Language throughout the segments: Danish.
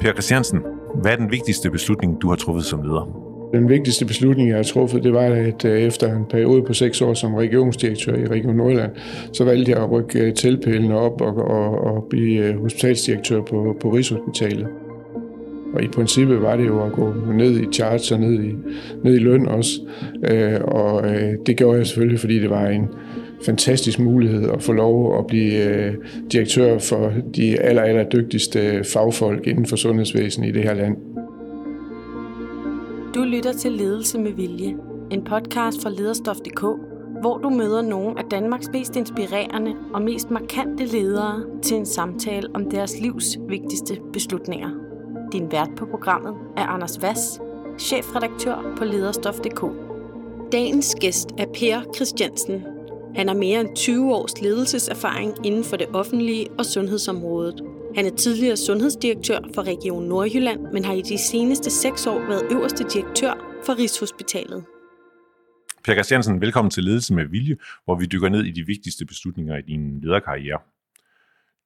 Per Christiansen, hvad er den vigtigste beslutning, du har truffet som leder? Den vigtigste beslutning, jeg har truffet, det var, at øh, efter en periode på seks år som regionsdirektør i Region Nordjylland, så valgte jeg at rykke øh, tilpælene op og, og, og blive øh, hospitalsdirektør på, på Rigshospitalet. Og i princippet var det jo at gå ned i charts og ned i, ned i løn også. Og det gjorde jeg selvfølgelig, fordi det var en fantastisk mulighed at få lov at blive direktør for de aller, aller dygtigste fagfolk inden for sundhedsvæsenet i det her land. Du lytter til Ledelse med Vilje, en podcast fra lederstof.dk, hvor du møder nogle af Danmarks mest inspirerende og mest markante ledere til en samtale om deres livs vigtigste beslutninger. Din vært på programmet er Anders Vass, chefredaktør på lederstof.dk. Dagens gæst er Per Christiansen. Han har mere end 20 års ledelseserfaring inden for det offentlige og sundhedsområdet – han er tidligere sundhedsdirektør for Region Nordjylland, men har i de seneste seks år været øverste direktør for Rigshospitalet. Per Christiansen, velkommen til Ledelse med Vilje, hvor vi dykker ned i de vigtigste beslutninger i din lederkarriere.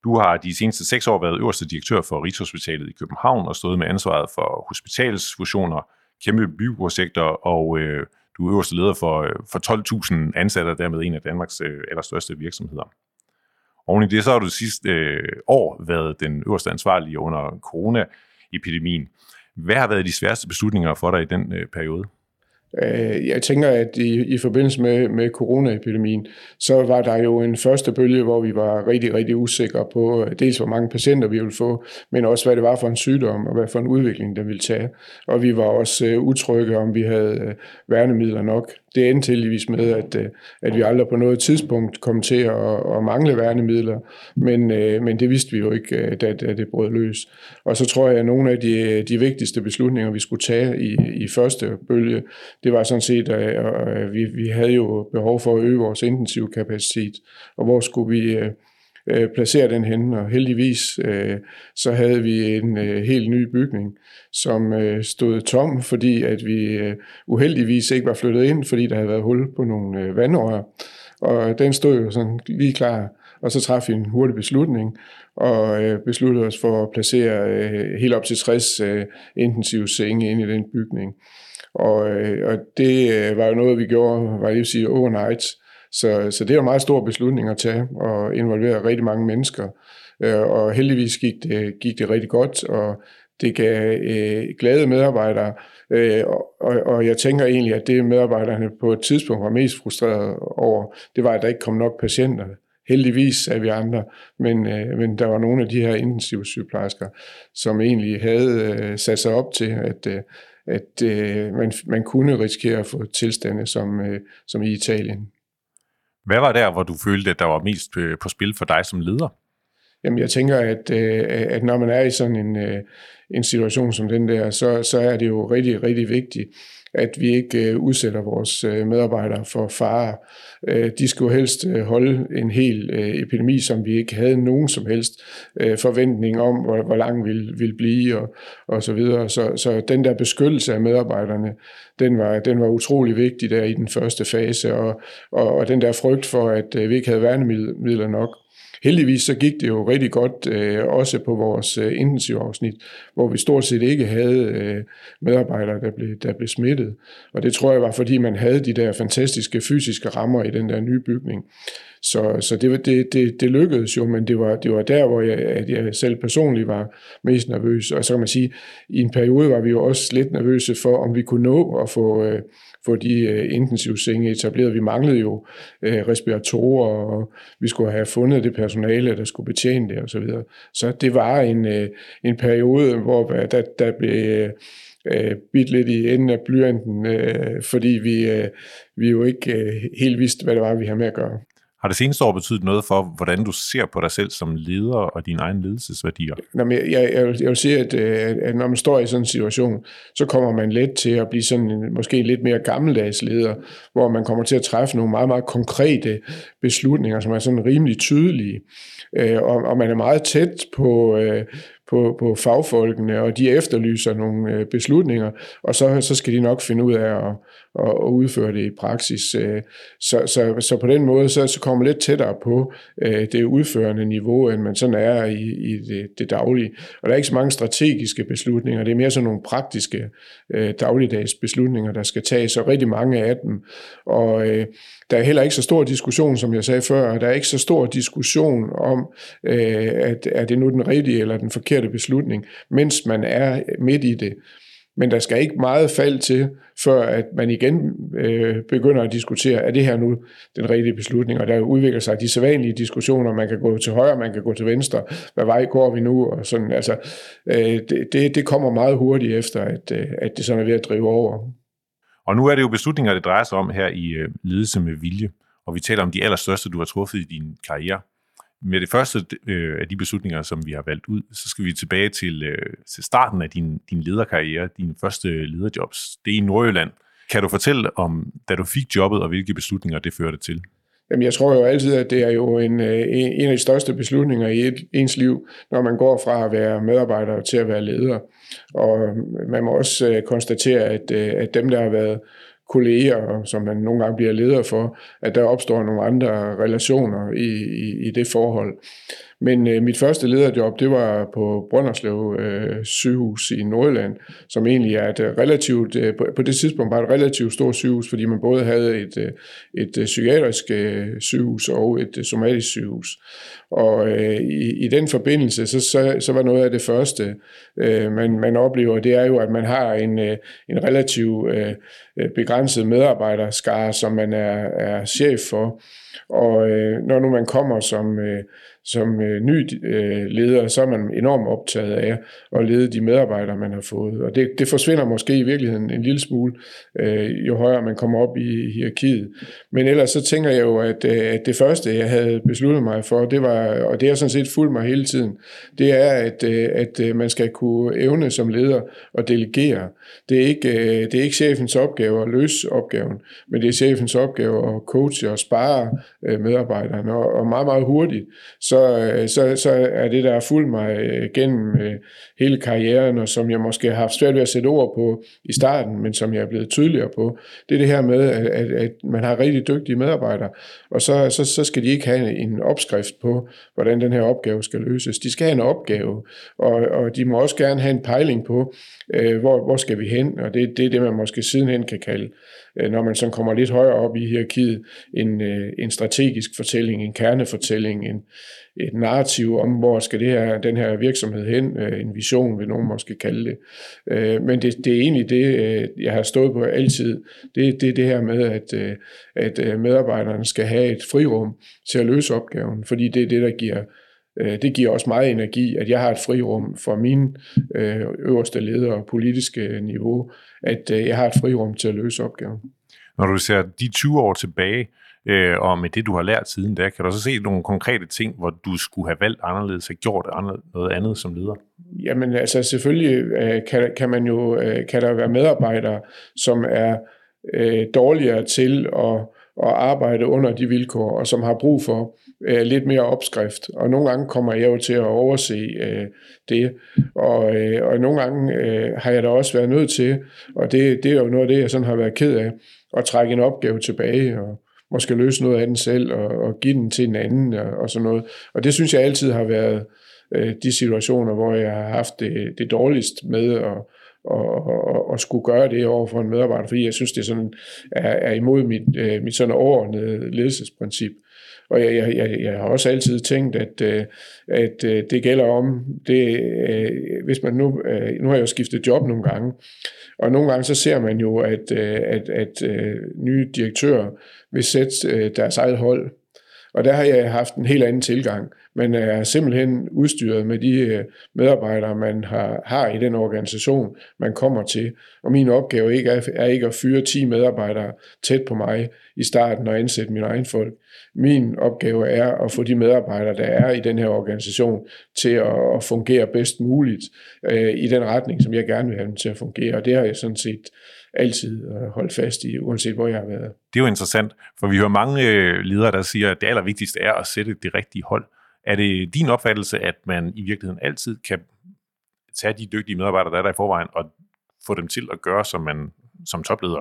Du har de seneste seks år været øverste direktør for Rigshospitalet i København og stået med ansvaret for hospitalsfusioner, kæmpe byggeprojekter og øh, du er øverste leder for, øh, for 12.000 ansatte og dermed en af Danmarks øh, allerstørste virksomheder. Oven i det, så har du sidste øh, år været den øverste ansvarlige under coronaepidemien. Hvad har været de sværeste beslutninger for dig i den øh, periode? Øh, jeg tænker, at i, i forbindelse med, med coronaepidemien, så var der jo en første bølge, hvor vi var rigtig, rigtig usikre på øh, dels hvor mange patienter vi ville få, men også hvad det var for en sygdom og hvad for en udvikling den ville tage. Og vi var også øh, utrygge, om vi havde øh, værnemidler nok det endte heldigvis med, at, øh, at vi aldrig på noget tidspunkt kom til at, at mangle værnemidler, men, øh, men det vidste vi jo ikke, øh, da, da det brød løs. Og så tror jeg, at nogle af de, de vigtigste beslutninger, vi skulle tage i, i første bølge, det var sådan set, at vi, vi havde jo behov for at øge vores intensiv kapacitet, og hvor skulle vi øh, placere den hen, og heldigvis øh, så havde vi en øh, helt ny bygning, som øh, stod tom, fordi at vi øh, uheldigvis ikke var flyttet ind, fordi der havde været hul på nogle øh, vandrør, og den stod jo sådan lige klar, og så træffede vi en hurtig beslutning, og øh, besluttede os for at placere øh, helt op til 60 øh, intensive senge ind i den bygning. Og, øh, og det øh, var jo noget, vi gjorde, var jeg sige, overnight, så, så det er en meget stor beslutning at tage og involvere rigtig mange mennesker. Øh, og heldigvis gik det, gik det rigtig godt, og det gav øh, glade medarbejdere. Øh, og, og jeg tænker egentlig, at det medarbejderne på et tidspunkt var mest frustreret over, det var, at der ikke kom nok patienter. Heldigvis er vi andre, men, øh, men der var nogle af de her intensivsygeplejersker, som egentlig havde øh, sat sig op til, at, øh, at øh, man, man kunne risikere at få tilstande som, øh, som i Italien. Hvad var der, hvor du følte, at der var mest øh, på spil for dig som leder? Jamen, jeg tænker, at, øh, at når man er i sådan en, øh, en situation som den der, så, så er det jo rigtig, rigtig vigtigt, at vi ikke øh, udsætter vores øh, medarbejdere for fare. Øh, de skulle helst holde en hel epidemi, som vi ikke havde nogen som helst forventning om, hvor, hvor lang vil, vil blive og, og så videre. Så, så den der beskyttelse af medarbejderne, den var, den var utrolig vigtig der i den første fase, og, og, og den der frygt for, at vi ikke havde værnemidler nok, Heldigvis så gik det jo rigtig godt øh, også på vores øh, intensivafsnit, hvor vi stort set ikke havde øh, medarbejdere, der blev, der blev smittet. Og det tror jeg var, fordi man havde de der fantastiske fysiske rammer i den der nye bygning. Så, så det, det, det, det lykkedes jo, men det var, det var der, hvor jeg, at jeg selv personligt var mest nervøs. Og så kan man sige, i en periode var vi jo også lidt nervøse for, om vi kunne nå at få, øh, få de uh, intensive senge etableret. Vi manglede jo øh, respiratorer, og vi skulle have fundet det personale, der skulle betjene det osv. Så, videre. så det var en, øh, en periode, hvor der, der blev uh, bidt lidt i enden af blyanten, fordi vi, vi jo ikke helt vidste, hvad det var, vi havde med at gøre. Har det seneste år betydet noget for, hvordan du ser på dig selv som leder og dine egne ledelsesværdier? Nå, men jeg, jeg, vil, jeg vil sige, øh, at, at når man står i sådan en situation, så kommer man let til at blive sådan en, måske en lidt mere gammeldags leder, hvor man kommer til at træffe nogle meget, meget konkrete beslutninger, som er sådan rimelig tydelige. Øh, og, og man er meget tæt på, øh, på, på fagfolkene, og de efterlyser nogle øh, beslutninger, og så, så skal de nok finde ud af at, at, at udføre det i praksis. Øh, så, så, så på den måde, så, så kommer lidt tættere på øh, det udførende niveau, end man sådan er i, i det, det daglige. Og der er ikke så mange strategiske beslutninger, det er mere sådan nogle praktiske dagligdags beslutninger, der skal tages, og rigtig mange af dem. Og øh, der er heller ikke så stor diskussion, som jeg sagde før, der er ikke så stor diskussion om, øh, at er det nu den rigtige eller den forkerte beslutning, mens man er midt i det. Men der skal ikke meget fald til, før at man igen øh, begynder at diskutere, er det her nu den rigtige beslutning? Og der udvikler sig de sædvanlige diskussioner, man kan gå til højre, man kan gå til venstre, hvad vej går vi nu? Og sådan, altså, øh, det, det kommer meget hurtigt efter, at, øh, at det sådan er ved at drive over. Og nu er det jo beslutninger, det drejer sig om her i øh, ledelse med vilje, og vi taler om de allerstørste, du har truffet i din karriere. Med det første øh, af de beslutninger, som vi har valgt ud, så skal vi tilbage til, øh, til starten af din, din lederkarriere, dine første lederjobs. Det er i Nordjylland. Kan du fortælle om, da du fik jobbet, og hvilke beslutninger det førte til? Jamen, jeg tror jo altid, at det er jo en, øh, en af de største beslutninger i et, ens liv, når man går fra at være medarbejder til at være leder. Og øh, man må også øh, konstatere, at, at dem, der har været kolleger, som man nogle gange bliver leder for, at der opstår nogle andre relationer i, i, i det forhold. Men øh, mit første lederjob, det var på Brønderslev øh, sygehus i Nordjylland, som egentlig er et øh, relativt, øh, på, på det tidspunkt var et relativt stort sygehus, fordi man både havde et, øh, et, øh, psykiatrisk øh, sygehus og et øh, somatisk sygehus. Og øh, i, i den forbindelse, så, så, så var noget af det første, øh, man, man oplever, det er jo, at man har en, øh, en relativ øh, Øh, begrænset medarbejderskare, som man er, er chef for. Og øh, når nu man kommer som, øh, som øh, ny øh, leder, så er man enormt optaget af at lede de medarbejdere, man har fået. Og det, det forsvinder måske i virkeligheden en lille smule, øh, jo højere man kommer op i hierarkiet. Men ellers så tænker jeg jo, at, øh, at det første, jeg havde besluttet mig for, det var, og det har sådan set fulgt mig hele tiden, det er, at, øh, at øh, man skal kunne evne som leder at delegere. Det er, ikke, øh, det er ikke chefens opgave at løse opgaven, men det er chefens opgave at coache og spare øh, medarbejderne, og, og meget, meget hurtigt, så, så, øh, så, så er det, der har fulgt mig øh, gennem øh, hele karrieren, og som jeg måske har haft svært ved at sætte ord på i starten, men som jeg er blevet tydeligere på, det er det her med, at, at, man har rigtig dygtige medarbejdere, og så, så, så skal de ikke have en opskrift på, hvordan den her opgave skal løses. De skal have en opgave, og, og de må også gerne have en pejling på, øh, hvor, hvor skal vi hen, og det, det er det, man måske sidenhen kan kalde, Øh, når man sådan kommer lidt højere op i hierarkiet, en, øh, en strategisk fortælling, en kernefortælling, en, et narrativ om, hvor skal det her, den her virksomhed hen, øh, en vision vil nogen måske kalde det. Men det, det er egentlig det, jeg har stået på altid. Det, det er det her med, at, at medarbejderne skal have et frirum til at løse opgaven, fordi det er det, der giver det giver også meget energi, at jeg har et frirum for min øverste leder og politiske niveau, at jeg har et frirum til at løse opgaven. Når du ser de 20 år tilbage, øh, og med det, du har lært siden da, kan du så se nogle konkrete ting, hvor du skulle have valgt anderledes, have gjort noget andet som leder? Jamen altså selvfølgelig øh, kan, kan man jo, øh, kan der være medarbejdere, som er øh, dårligere til at, at arbejde under de vilkår, og som har brug for øh, lidt mere opskrift. Og nogle gange kommer jeg jo til at overse øh, det, og, øh, og nogle gange øh, har jeg da også været nødt til, og det, det er jo noget af det, jeg sådan har været ked af, at trække en opgave tilbage og, måske løse noget af den selv og, og give den til en anden og, og sådan noget. Og det synes jeg altid har været øh, de situationer, hvor jeg har haft det, det dårligst med at og, og, og skulle gøre det over for en medarbejder, fordi jeg synes, det sådan er, er imod mit, øh, mit sådan overordnede ledelsesprincip. Og jeg, jeg, jeg, jeg har også altid tænkt, at, øh, at øh, det gælder om, det, øh, hvis man nu, nu har jeg jo skiftet job nogle gange, og nogle gange så ser man jo, at, at, at, at nye direktører vil sætte deres eget hold. Og der har jeg haft en helt anden tilgang. Man øh, er simpelthen udstyret med de øh, medarbejdere, man har, har i den organisation, man kommer til. Og min opgave ikke er, er ikke at fyre 10 medarbejdere tæt på mig i starten og ansætte mine egen folk. Min opgave er at få de medarbejdere, der er i den her organisation, til at fungere bedst muligt øh, i den retning, som jeg gerne vil have dem til at fungere. Og det har jeg sådan set altid øh, holdt fast i, uanset hvor jeg har været. Det er jo interessant, for vi hører mange øh, ledere, der siger, at det allervigtigste er at sætte det rigtige hold. Er det din opfattelse, at man i virkeligheden altid kan tage de dygtige medarbejdere, der er der i forvejen, og få dem til at gøre, som man som topleder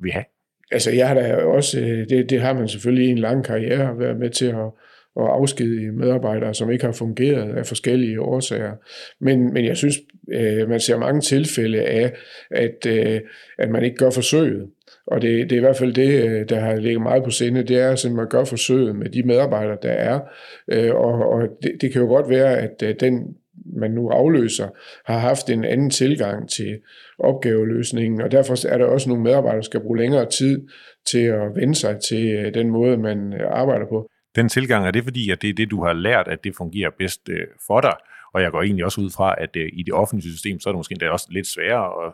vil have? Altså, jeg har da også, øh, det, det har man selvfølgelig i en lang karriere været med til at, og afskedige medarbejdere, som ikke har fungeret af forskellige årsager. Men, men jeg synes, øh, man ser mange tilfælde af, at, øh, at man ikke gør forsøget. Og det, det er i hvert fald det, øh, der har ligget meget på sinde, det er, at man gør forsøget med de medarbejdere, der er. Øh, og og det, det kan jo godt være, at øh, den man nu afløser, har haft en anden tilgang til opgaveløsningen, og derfor er der også nogle medarbejdere, der skal bruge længere tid til at vende sig til øh, den måde, man arbejder på. Den tilgang, er det fordi, at det er det, du har lært, at det fungerer bedst øh, for dig? Og jeg går egentlig også ud fra, at øh, i det offentlige system, så er det måske endda også lidt sværere at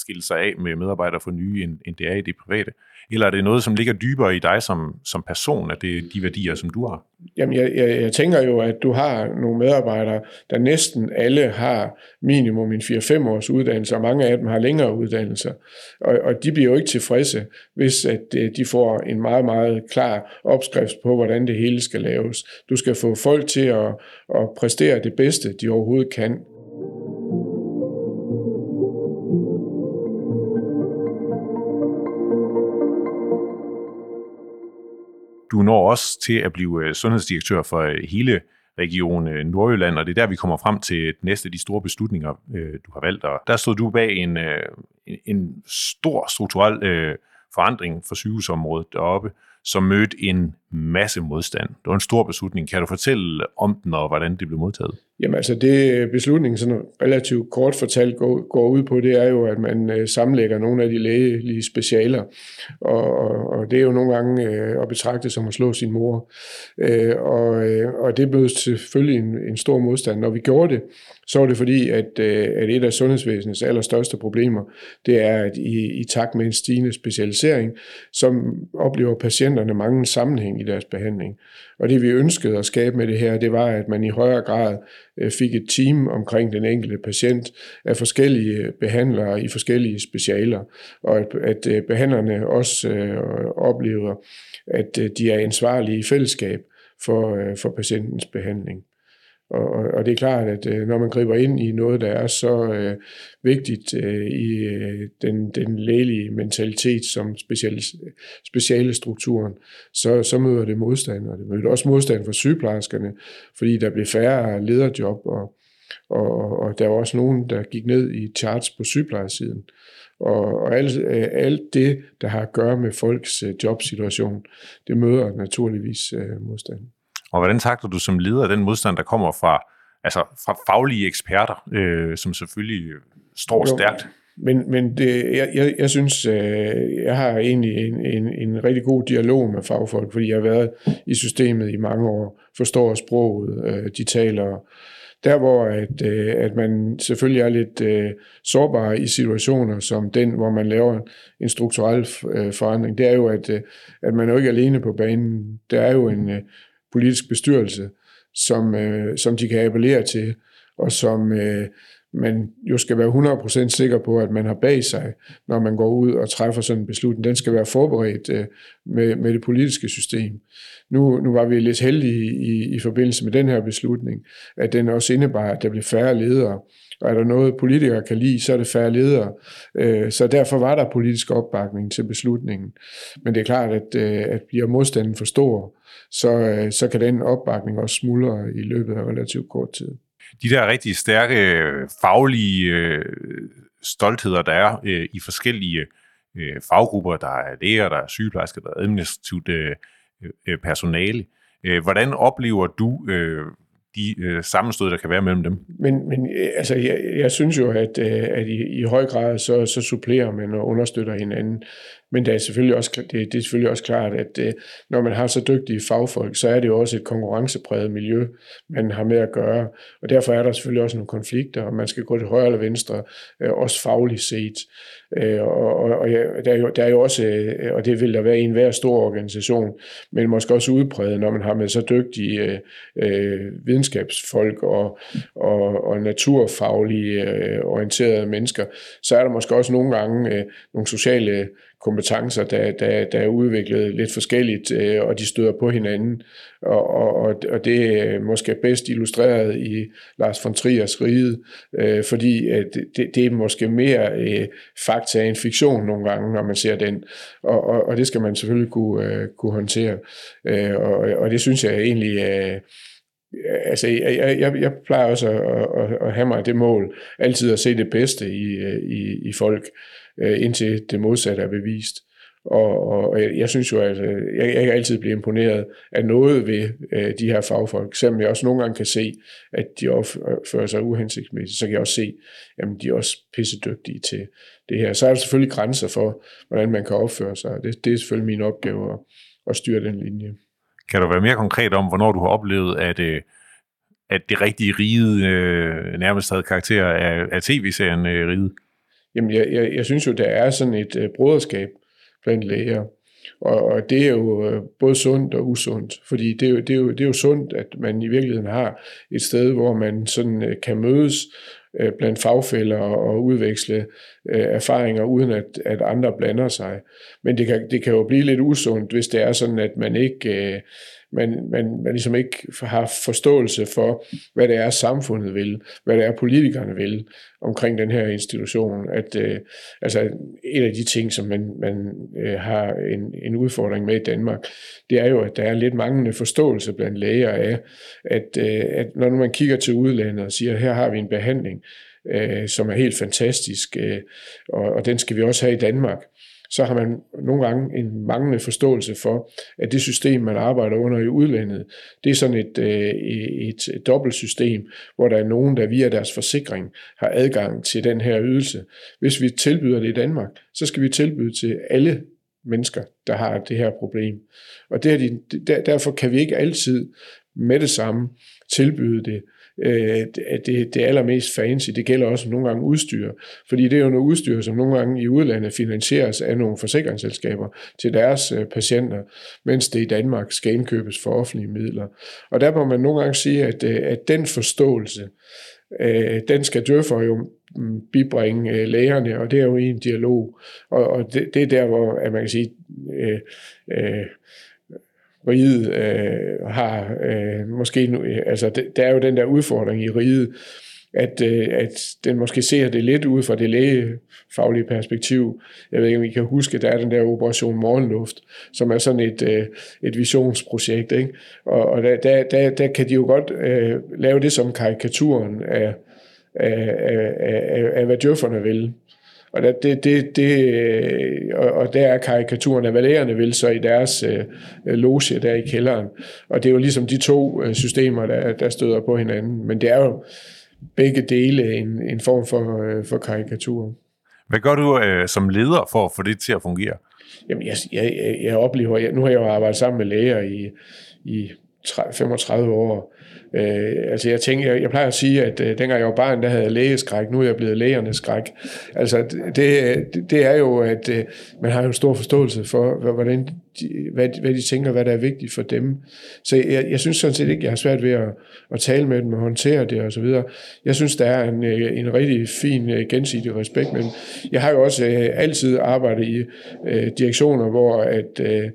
skille sig af med medarbejdere for nye, end, end det er i det private? Eller er det noget, som ligger dybere i dig som, som person, at det er de værdier, som du har? Jamen, jeg, jeg, jeg tænker jo, at du har nogle medarbejdere, der næsten alle har minimum en 4-5 års uddannelse, og mange af dem har længere uddannelser. Og, og de bliver jo ikke tilfredse, hvis at øh, de får en meget, meget klar opskrift på, hvordan det hele skal laves. Du skal få folk til at, at præstere det bedste, de overhovedet kan. Du når også til at blive øh, sundhedsdirektør for øh, hele Region øh, Nordjylland, og det er der, vi kommer frem til den næste af de store beslutninger, du har valgt. Og der stod du bag en, en stor strukturel forandring for sygehusområdet deroppe, som mødte en masse modstand. Det var en stor beslutning. Kan du fortælle om den, og hvordan det blev modtaget? Jamen altså det beslutningen sådan relativt kort fortalt går, går ud på, det er jo, at man øh, sammenlægger nogle af de lægelige specialer, og, og, og det er jo nogle gange øh, at betragte som at slå sin mor. Øh, og, øh, og det blev selvfølgelig en, en stor modstand. Når vi gjorde det, så var det fordi, at, øh, at et af sundhedsvæsenets allerstørste problemer, det er, at i, i takt med en stigende specialisering, som oplever patienterne mange sammenhæng i deres behandling. Og det vi ønskede at skabe med det her, det var, at man i højere grad Øh, fik et team omkring den enkelte patient af forskellige øh, behandlere i forskellige specialer, og at, at øh, behandlerne også øh, oplever, at de er ansvarlige i fællesskab for, for patientens behandling. Og, og det er klart, at øh, når man griber ind i noget, der er så øh, vigtigt øh, i øh, den, den lægelige mentalitet som speciale, speciale strukturen, så, så møder det modstand. Og det møder også modstand for sygeplejerskerne, fordi der bliver færre lederjob, og, og, og der var også nogen, der gik ned i charts på sygeplejersiden. Og, og alt, øh, alt det, der har at gøre med folks øh, jobsituation, det møder naturligvis øh, modstand. Og hvordan takter du som leder den modstand, der kommer fra, altså fra faglige eksperter, øh, som selvfølgelig står jo, stærkt? Men, men det, jeg, jeg, jeg synes, øh, jeg har egentlig en, en, en rigtig god dialog med fagfolk, fordi jeg har været i systemet i mange år, forstår sproget, øh, de taler. Der hvor at, øh, at man selvfølgelig er lidt øh, sårbar i situationer som den, hvor man laver en strukturel øh, forandring, det er jo, at, øh, at man er jo ikke alene på banen. Der er jo en øh, politisk bestyrelse, som, øh, som de kan appellere til, og som øh, man jo skal være 100% sikker på, at man har bag sig, når man går ud og træffer sådan en beslutning. Den skal være forberedt øh, med, med det politiske system. Nu, nu var vi lidt heldige i, i forbindelse med den her beslutning, at den også indebar, at der blev færre ledere. Og er der noget, politikere kan lide, så er det færre ledere. Øh, så derfor var der politisk opbakning til beslutningen. Men det er klart, at, øh, at bliver modstanden for stor, så, øh, så kan den opbakning også smuldre i løbet af relativt kort tid. De der rigtig stærke faglige øh, stoltheder, der er øh, i forskellige øh, faggrupper, der er læger, der er sygeplejersker, der er administrativt personale. Hvordan oplever du de øh, sammenstød, der kan være mellem dem. Men, men øh, altså, jeg, jeg synes jo, at, øh, at i, i høj grad så, så supplerer man og understøtter hinanden. Men det er selvfølgelig også, det, det er selvfølgelig også klart, at øh, når man har så dygtige fagfolk, så er det jo også et konkurrencepræget miljø, man har med at gøre. Og derfor er der selvfølgelig også nogle konflikter, og man skal gå til højre eller venstre, også fagligt set. Øh, og og, ja, der, er jo, der er jo også, øh, og det vil der være i enhver stor organisation, men måske også udpræget, når man har med så dygtige øh videnskabsfolk og, og, og naturfaglige øh, orienterede mennesker, så er der måske også nogle gange øh, nogle sociale kompetencer, der, der, der er udviklet lidt forskelligt, øh, og de støder på hinanden. Og, og, og det er måske bedst illustreret i Lars von Triers rige, øh, fordi øh, at det, det er måske mere øh, fakta end fiktion nogle gange, når man ser den. Og, og, og det skal man selvfølgelig kunne, øh, kunne håndtere. Øh, og, og det synes jeg egentlig er... Øh, altså, jeg, jeg, jeg plejer også at, at, at have mig det mål, altid at se det bedste i, øh, i, i folk, Øh, indtil det modsatte er bevist. Og, og jeg, jeg synes jo, at øh, jeg, jeg kan altid blive imponeret af noget ved øh, de her fagfolk. Selvom jeg også nogle gange kan se, at de opfører sig uhensigtsmæssigt, så kan jeg også se, at de er også pissedygtige til det her. Så er der selvfølgelig grænser for, hvordan man kan opføre sig. Det, det er selvfølgelig min opgave at, at styre den linje. Kan du være mere konkret om, hvornår du har oplevet, at, øh, at det rigtige ride øh, nærmest havde karakter af, af tv-serien øh, Ride? Jamen, jeg, jeg, jeg synes jo, der er sådan et øh, broderskab blandt læger. Og, og det er jo øh, både sundt og usundt, fordi det er, jo, det, er jo, det er jo sundt, at man i virkeligheden har et sted, hvor man sådan øh, kan mødes øh, blandt fagfælder og udveksle øh, erfaringer, uden at, at andre blander sig. Men det kan, det kan jo blive lidt usundt, hvis det er sådan, at man ikke øh, man, man, man ligesom ikke har forståelse for, hvad det er, samfundet vil, hvad det er, politikerne vil omkring den her institution. At, øh, altså, en af de ting, som man, man øh, har en, en udfordring med i Danmark, det er jo, at der er lidt manglende forståelse blandt læger af, at, øh, at når man kigger til udlandet og siger, at her har vi en behandling, øh, som er helt fantastisk, øh, og, og den skal vi også have i Danmark, så har man nogle gange en manglende forståelse for, at det system, man arbejder under i udlandet, det er sådan et, øh, et, dobbelt system, hvor der er nogen, der via deres forsikring har adgang til den her ydelse. Hvis vi tilbyder det i Danmark, så skal vi tilbyde til alle mennesker, der har det her problem. Og det er derfor kan vi ikke altid med det samme tilbyde det øh, det, det allermest fancy. Det gælder også nogle gange udstyr, fordi det er jo noget udstyr, som nogle gange i udlandet finansieres af nogle forsikringsselskaber til deres øh, patienter, mens det i Danmark skal indkøbes for offentlige midler. Og der må man nogle gange sige, at, øh, at den forståelse, øh, den skal døffer jo mm, bibringe øh, lægerne, og det er jo en dialog. Og, og det, det er der, hvor at man kan sige, øh, øh, riget øh, har øh, måske, nu, altså der er jo den der udfordring i riget, at, øh, at den måske ser det lidt ud fra det lægefaglige perspektiv. Jeg ved ikke, om I kan huske, der er den der Operation Morgenluft, som er sådan et, øh, et visionsprojekt. Ikke? Og, og der, der, der, der kan de jo godt øh, lave det som karikaturen af, af, af, af, af hvad djøfferne vil. Og, der, det, det, det, øh, og, og der er karikaturen af, hvad lægerne vil så i deres øh, loge der i kælderen. Og det er jo ligesom de to øh, systemer, der, der støder på hinanden. Men det er jo begge dele en, en form for, øh, for karikatur. Hvad gør du øh, som leder for at få det til at fungere? Jamen, jeg, jeg, jeg oplever, jeg, nu har jeg jo arbejdet sammen med læger i, i 35 år, Øh, altså jeg tænker, jeg, jeg plejer at sige, at øh, dengang jeg var barn, der havde jeg lægeskræk, nu er jeg blevet lægernes skræk. Altså det, det er jo, at øh, man har jo stor forståelse for, hvordan de, hvad, hvad de tænker, hvad der er vigtigt for dem. Så jeg, jeg synes sådan set ikke, jeg har svært ved at, at tale med dem og håndtere det og så videre. Jeg synes, der er en, øh, en rigtig fin øh, gensidig respekt, men jeg har jo også øh, altid arbejdet i øh, direktioner, hvor at øh,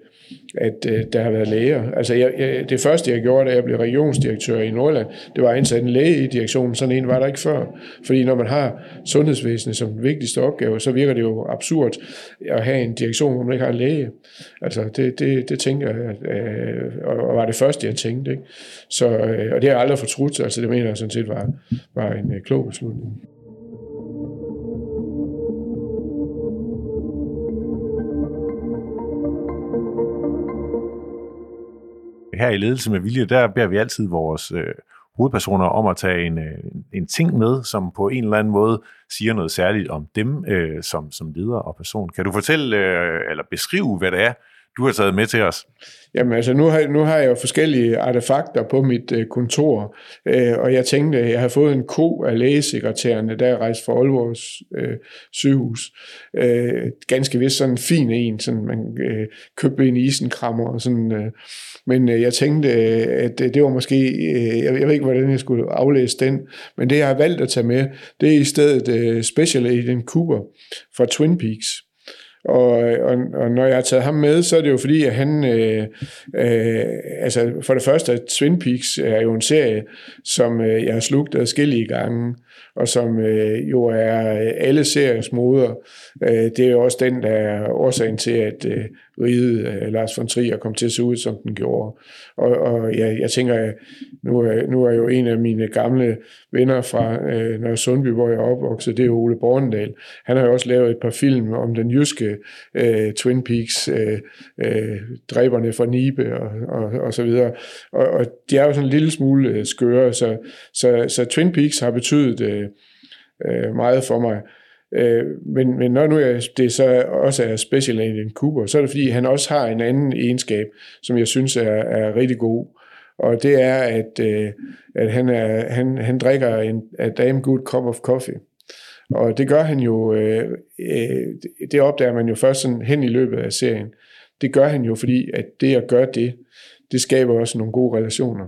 at øh, der har været læger. Altså jeg, jeg, det første, jeg gjorde, da jeg blev regionsdirektør i Nordland, det var at ansætte en læge i direktionen. Sådan en var der ikke før. Fordi når man har sundhedsvæsenet som den vigtigste opgave, så virker det jo absurd at have en direktion, hvor man ikke har en læge. Altså det, det, det tænker jeg, øh, og var det første, jeg tænkte. Ikke? Så, øh, og det har jeg aldrig fortrudt. Altså det mener jeg sådan set var, var en øh, klog beslutning. Her i Ledelse med Vilje, der beder vi altid vores øh, hovedpersoner om at tage en, øh, en ting med, som på en eller anden måde siger noget særligt om dem øh, som, som leder og person. Kan du fortælle øh, eller beskrive, hvad det er, du har taget med til os? Jamen altså, nu har, nu har jeg jo forskellige artefakter på mit øh, kontor, øh, og jeg tænkte, at jeg har fået en ko af lægesekretærerne, der er rejst fra Aalborgs øh, sygehus. Øh, ganske vist sådan en fin en, sådan man øh, købte en isenkrammer og sådan. Øh, men øh, jeg tænkte, øh, at øh, det var måske, øh, jeg, jeg ved ikke, hvordan jeg skulle aflæse den, men det jeg har valgt at tage med, det er i stedet øh, Special Agent Cooper fra Twin Peaks. Og, og, og når jeg har taget ham med, så er det jo fordi, at han, øh, øh, altså for det første, at Twin Peaks er jo en serie, som øh, jeg har slugt adskillige gange, og som øh, jo er øh, alle seriens moder. Øh, det er jo også den, der er årsagen til, at øh, riget øh, Lars von Trier kom til at se ud, som den gjorde. Og, og ja, jeg tænker, nu er, nu er jo en af mine gamle venner fra øh, Nørre Sundby, hvor jeg er opvokset, det er Ole Bornedal. Han har jo også lavet et par film om den jyske øh, Twin Peaks, øh, øh, dræberne fra Nibe og, og, og så videre. Og, og de er jo sådan en lille smule øh, skøre, så, så, så Twin Peaks har betydet øh, øh, meget for mig. Øh, men, men når nu jeg, det så også er Special Agent Cooper, så er det fordi, han også har en anden egenskab, som jeg synes er, er rigtig god. Og det er, at, øh, at han, er, han, han drikker en a damn good cup of coffee. Og det gør han jo, øh, øh, det opdager man jo først sådan hen i løbet af serien. Det gør han jo, fordi at det at gøre det, det skaber også nogle gode relationer.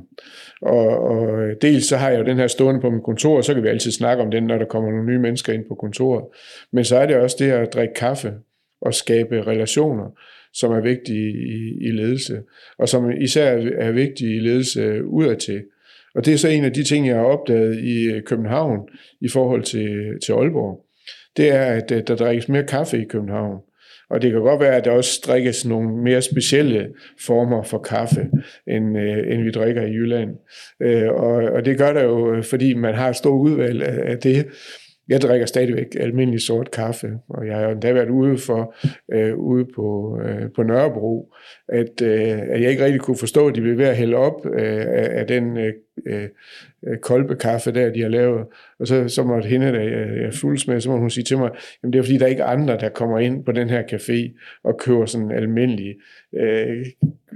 Og, og dels så har jeg jo den her stående på mit kontor, og så kan vi altid snakke om den, når der kommer nogle nye mennesker ind på kontoret. Men så er det også det at drikke kaffe og skabe relationer, som er vigtige i, i ledelse, og som især er vigtige i ledelse udadtil. Og det er så en af de ting, jeg har opdaget i øh, København i forhold til, til Aalborg. Det er, at øh, der drikkes mere kaffe i København. Og det kan godt være, at der også drikkes nogle mere specielle former for kaffe, end, øh, end vi drikker i Jylland. Øh, og, og det gør der jo, øh, fordi man har et stort udvalg af, af det. Jeg drikker stadigvæk almindelig sort kaffe, og jeg har endda været ude for øh, ude på, øh, på Nørrebro, at, øh, at jeg ikke rigtig kunne forstå, at de blev ved at hælde op øh, af, af den øh, øh kolbe kolbekaffe der, de har lavet. Og så, så måtte hende, der jeg fuldes med, så må hun sige til mig, jamen det er fordi, der er ikke andre, der kommer ind på den her café og køber sådan en almindelig, øh,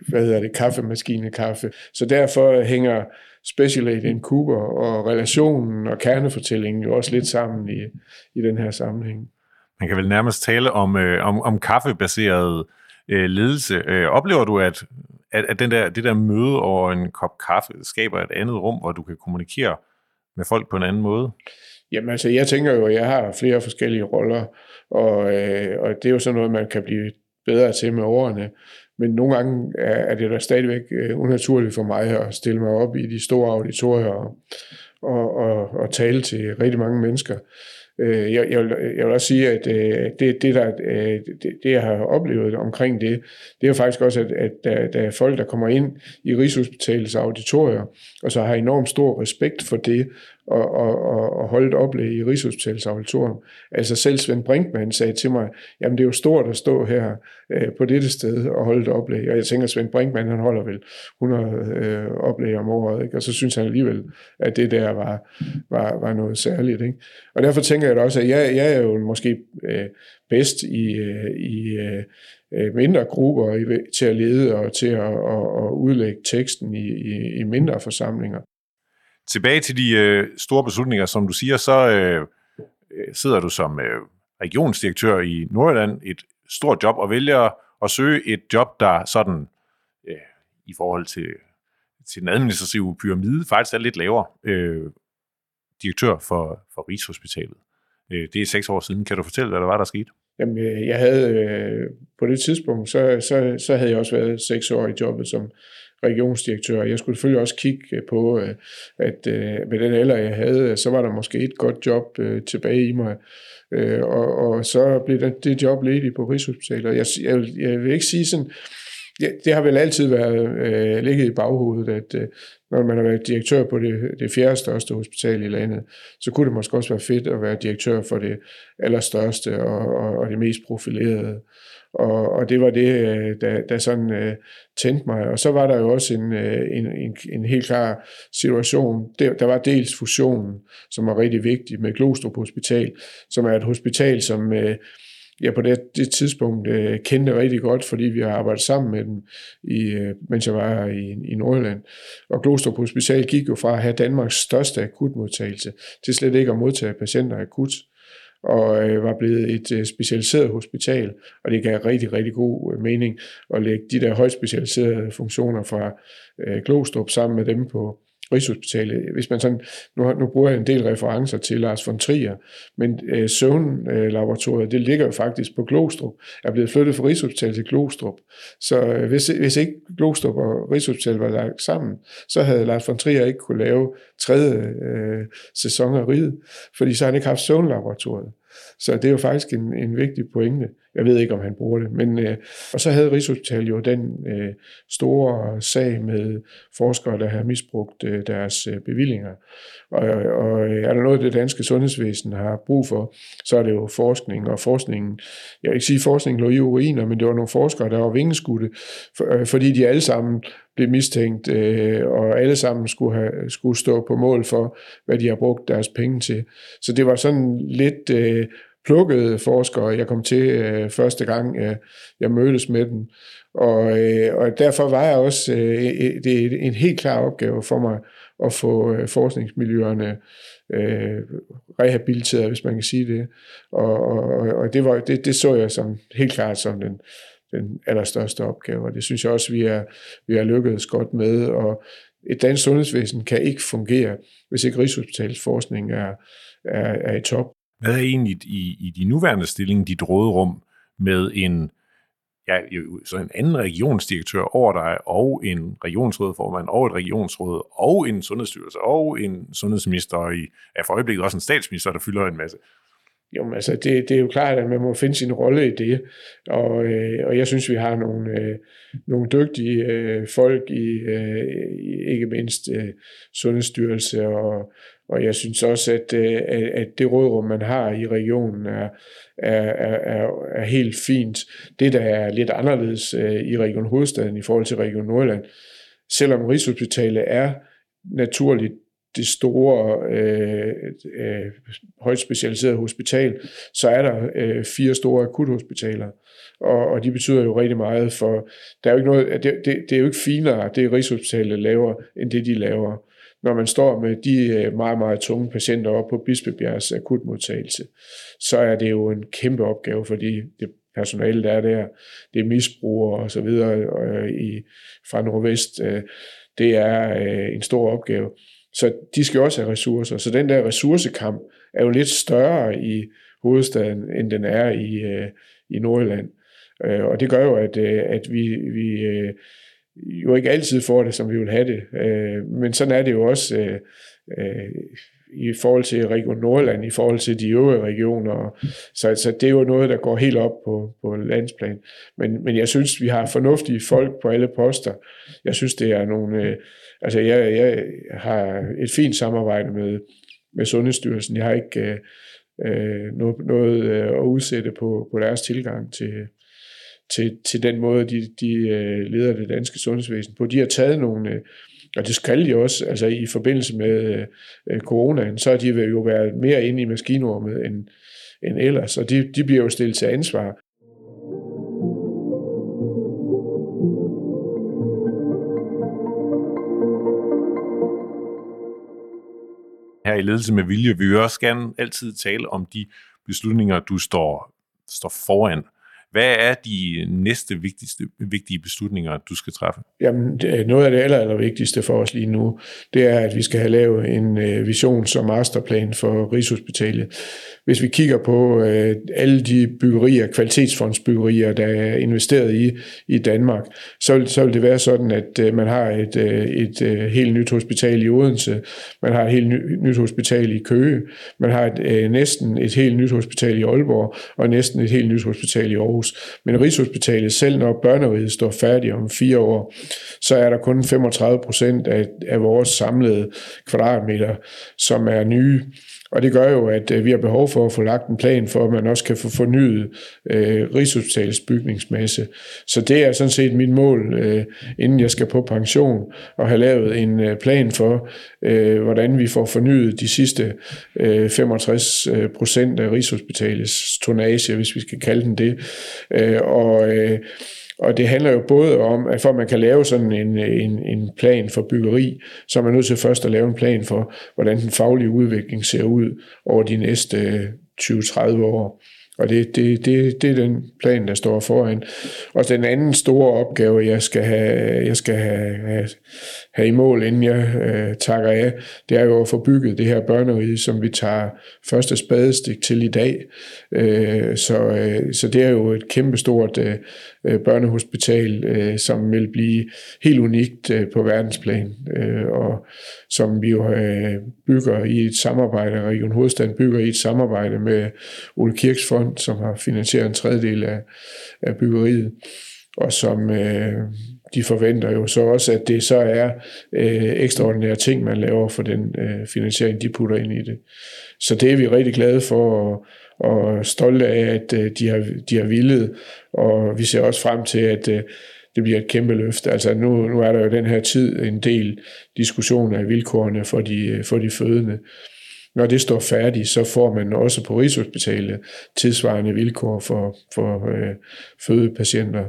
hvad hedder det, kaffemaskine kaffe. Så derfor hænger Special in Cooper og relationen og kernefortællingen jo også lidt sammen i, i den her sammenhæng. Man kan vel nærmest tale om, øh, om, om kaffebaseret øh, ledelse. Øh, oplever du, at, at, at den der, det der møde over en kop kaffe skaber et andet rum, hvor du kan kommunikere med folk på en anden måde? Jamen altså, jeg tænker jo, at jeg har flere forskellige roller, og, øh, og det er jo sådan noget, man kan blive bedre til med årene. Men nogle gange er, det da stadigvæk øh, unaturligt for mig at stille mig op i de store auditorier og, og, og, og tale til rigtig mange mennesker. Øh, jeg, jeg, vil, jeg vil også sige, at øh, det, det, der, det, det, jeg har oplevet omkring det, det er faktisk også, at, at der, der er folk, der kommer ind i Rigshospitalets auditorier, og så har enormt stor respekt for det, og, og, og, og holde et oplæg i Rigshospitalets auditorium. Altså selv Svend Brinkmann sagde til mig, jamen det er jo stort at stå her øh, på dette sted og holde et oplæg. Og jeg tænker, Svend Brinkmann han holder vel 100 øh, oplæg om året, ikke? og så synes han alligevel, at det der var, var, var noget særligt. Ikke? Og derfor tænker jeg da også, at jeg, jeg er jo måske øh, bedst i, øh, i øh, øh mindre grupper til at lede og til at, at, at udlægge teksten i, i, i mindre forsamlinger. Tilbage til de øh, store beslutninger, som du siger, så øh, øh, sidder du som øh, regionsdirektør i Nordjylland, et stort job, og vælger at søge et job, der sådan øh, i forhold til, til den administrative pyramide faktisk er lidt lavere. Øh, direktør for, for Rigshospitalet. Øh, det er seks år siden. Kan du fortælle, hvad der var, der skete? Jamen, øh, jeg havde øh, på det tidspunkt, så, så, så havde jeg også været seks år i jobbet som regionsdirektør. Jeg skulle selvfølgelig også kigge øh, på, øh, at øh, med den alder, jeg havde, så var der måske et godt job tilbage i mig. Og, og så blev det, det job ledigt på Rigshospitalet. Jeg, jeg, vil, jeg vil ikke sige sådan, ja, det har vel altid været øh, ligget i baghovedet, at øh, når man har været direktør på det, det fjerde største hospital i landet, så kunne det måske også være fedt at være direktør for det allerstørste og, og, og det mest profilerede. Og, og det var det, øh, der, der sådan uh, tændte mig. Og så var der jo også en, uh, en, en, en helt klar situation. Der, der var dels fusionen, som var rigtig vigtig med Glostrup Hospital, som er et hospital, som uh, jeg på det, det tidspunkt uh, kendte rigtig godt, fordi vi har arbejdet sammen med dem, i, uh, mens jeg var i, i Nordjylland. Og Glostrup Hospital gik jo fra at have Danmarks største akutmodtagelse til slet ikke at modtage patienter akut og øh, var blevet et øh, specialiseret hospital, og det gav rigtig, rigtig god øh, mening at lægge de der højt specialiserede funktioner fra øh, Glostrup sammen med dem på Rigshospitalet. Hvis man sådan, nu, nu bruger jeg en del referencer til Lars von Trier, men øh, søvnlaboratoriet, det ligger jo faktisk på Glostrup, er blevet flyttet fra Rigshospitalet til Glostrup. Så øh, hvis, hvis ikke Glostrup og Rigshospitalet var lagt sammen, så havde Lars von Trier ikke kunne lave tredje øh, sæson af riget, fordi så har han ikke haft søvnlaboratoriet. Så det er jo faktisk en, en vigtig pointe. Jeg ved ikke, om han bruger det. Men, øh, og så havde Rigshospitalet jo den øh, store sag med forskere, der har misbrugt øh, deres øh, bevillinger. Og, og øh, er der noget, det danske sundhedsvæsen har brug for, så er det jo forskning. Og forskningen, jeg vil ikke sige, at forskningen lå i uriner, men det var nogle forskere, der var vingeskudte, for, øh, fordi de alle sammen blev mistænkt, øh, og alle sammen skulle, have, skulle stå på mål for, hvad de har brugt deres penge til. Så det var sådan lidt... Øh, plukkede forskere, jeg kom til øh, første gang, øh, jeg mødtes med dem. Og, øh, og derfor var jeg også, øh, det er en helt klar opgave for mig at få øh, forskningsmiljøerne øh, rehabiliteret, hvis man kan sige det. Og, og, og det, var, det, det så jeg som helt klart som den, den allerstørste opgave, og det synes jeg også, vi er, vi er lykkedes godt med. Og et dansk sundhedsvæsen kan ikke fungere, hvis ikke Rigshospitalets forskning er, er, er i top. Hvad er egentlig i, i de nuværende stilling dit råderum med en, ja, så en anden regionsdirektør over dig, og en regionsrådformand, og et regionsråd, og en sundhedsstyrelse, og en sundhedsminister, og i, ja, for øjeblikket også en statsminister, der fylder en masse. Jo, men altså det, det er jo klart, at man må finde sin rolle i det, og, øh, og jeg synes, vi har nogle, øh, nogle dygtige øh, folk i, øh, ikke mindst øh, Sundhedsstyrelse og, og jeg synes også, at, øh, at det rådrum, man har i regionen, er, er, er, er helt fint. Det, der er lidt anderledes øh, i Region Hovedstaden i forhold til Region Nordland, selvom Rigshospitalet er naturligt det store øh, øh, højt specialiserede hospital, så er der øh, fire store akuthospitaler, og, og de betyder jo rigtig meget for, der er jo ikke noget, det, det, det er jo ikke finere, det Rigshospitalet laver, end det de laver. Når man står med de øh, meget, meget tunge patienter op på Bispebjergs akutmodtagelse, så er det jo en kæmpe opgave, fordi det personale, der er der, det er misbrugere og så videre øh, i, fra Nordvest, øh, det er øh, en stor opgave. Så de skal også have ressourcer. Så den der ressourcekamp er jo lidt større i hovedstaden, end den er i, øh, i Nordjylland. Øh, og det gør jo, at, øh, at vi, vi jo ikke altid får det, som vi vil have det. Øh, men sådan er det jo også øh, øh, i forhold til Region Nordland, i forhold til de øvrige regioner. Så, så det er jo noget, der går helt op på, på landsplan. Men, men jeg synes, vi har fornuftige folk på alle poster. Jeg synes, det er nogle... Øh, altså, jeg, jeg har et fint samarbejde med, med Sundhedsstyrelsen. Jeg har ikke øh, øh noget, noget at udsætte på, på deres tilgang til, til, til den måde, de, de øh, leder det danske sundhedsvæsen på. De har taget nogle, øh, og det skal de også, altså i forbindelse med øh, coronaen, så har de jo været mere inde i maskinrummet end, end ellers, og de, de bliver jo stillet til ansvar. Her i Ledelse med Vilje vil vi også gerne altid tale om de beslutninger, du står, står foran. Hvad er de næste vigtigste, vigtige beslutninger, du skal træffe? Jamen, noget af det aller, aller vigtigste for os lige nu, det er, at vi skal have lavet en øh, vision som masterplan for Rigshospitalet. Hvis vi kigger på øh, alle de byggerier, kvalitetsfondsbyggerier, der er investeret i i Danmark, så vil, så vil det være sådan, at øh, man har et, øh, et, et helt nyt hospital i Odense, man har et helt nyt hospital i Køge, man har et, næsten et helt nyt hospital i Aalborg, og næsten et helt nyt hospital i Aarhus. Aarhus. Men Rigshospitalet, selv når børneriget står færdig om fire år, så er der kun 35 procent af, af vores samlede kvadratmeter, som er nye. Og det gør jo, at øh, vi har behov for at få lagt en plan for, at man også kan få fornyet øh, Rigshospitalets bygningsmasse. Så det er sådan set mit mål, øh, inden jeg skal på pension, at have lavet en øh, plan for, øh, hvordan vi får fornyet de sidste øh, 65 øh, procent af Rigshospitalets tonnage, hvis vi skal kalde den det. Øh, og øh, og det handler jo både om, at for at man kan lave sådan en, en, en plan for byggeri, så er man nødt til først at lave en plan for, hvordan den faglige udvikling ser ud over de næste øh, 20-30 år. Og det, det, det, det er den plan, der står foran. Og den anden store opgave, jeg skal have, jeg skal have, have, have i mål, inden jeg øh, takker af, det er jo at få bygget det her børnerige, som vi tager første spadestik til i dag. Øh, så, øh, så det er jo et kæmpestort øh, børnehospital, øh, som vil blive helt unikt øh, på verdensplan, øh, og som vi jo øh, bygger i et samarbejde, Region Hovedstaden bygger i et samarbejde med Ole Kirks Fond, som har finansieret en tredjedel af, af byggeriet, og som øh, de forventer jo så også, at det så er øh, ekstraordinære ting, man laver for den øh, finansiering, de putter ind i det. Så det er vi rigtig glade for, og, og stolte af, at øh, de, har, de har villet, og vi ser også frem til, at øh, det bliver et kæmpe løft. Altså nu, nu er der jo den her tid en del diskussioner af vilkårene for de, øh, for de fødende. Når det står færdigt, så får man også på Rigshospitalet tidsvarende vilkår for, for øh, fødepatienter.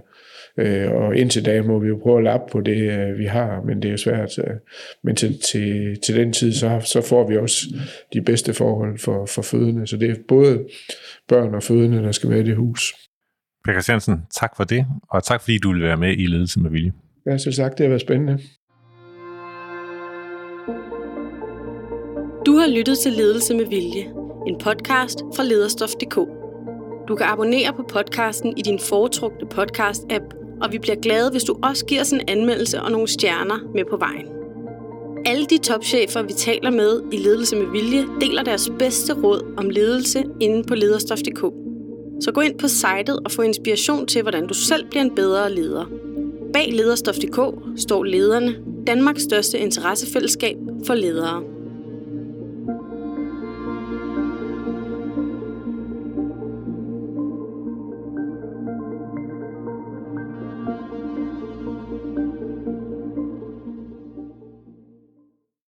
Øh, og indtil da må vi jo prøve at lappe på det, øh, vi har, men det er svært. Øh, men til, til, til den tid, så, så får vi også de bedste forhold for, for fødende. Så det er både børn og fødende, der skal være i det hus. Per Christiansen, tak for det, og tak fordi du vil være med i Ledelse med Vilje. Ja, selv sagt, det har været spændende. Du har lyttet til Ledelse med Vilje, en podcast fra lederstof.dk. Du kan abonnere på podcasten i din foretrukne podcast-app, og vi bliver glade, hvis du også giver os en anmeldelse og nogle stjerner med på vejen. Alle de topchefer, vi taler med i Ledelse med Vilje, deler deres bedste råd om ledelse inde på lederstof.dk. Så gå ind på sitet og få inspiration til, hvordan du selv bliver en bedre leder. Bag lederstof.dk står lederne, Danmarks største interessefællesskab for ledere.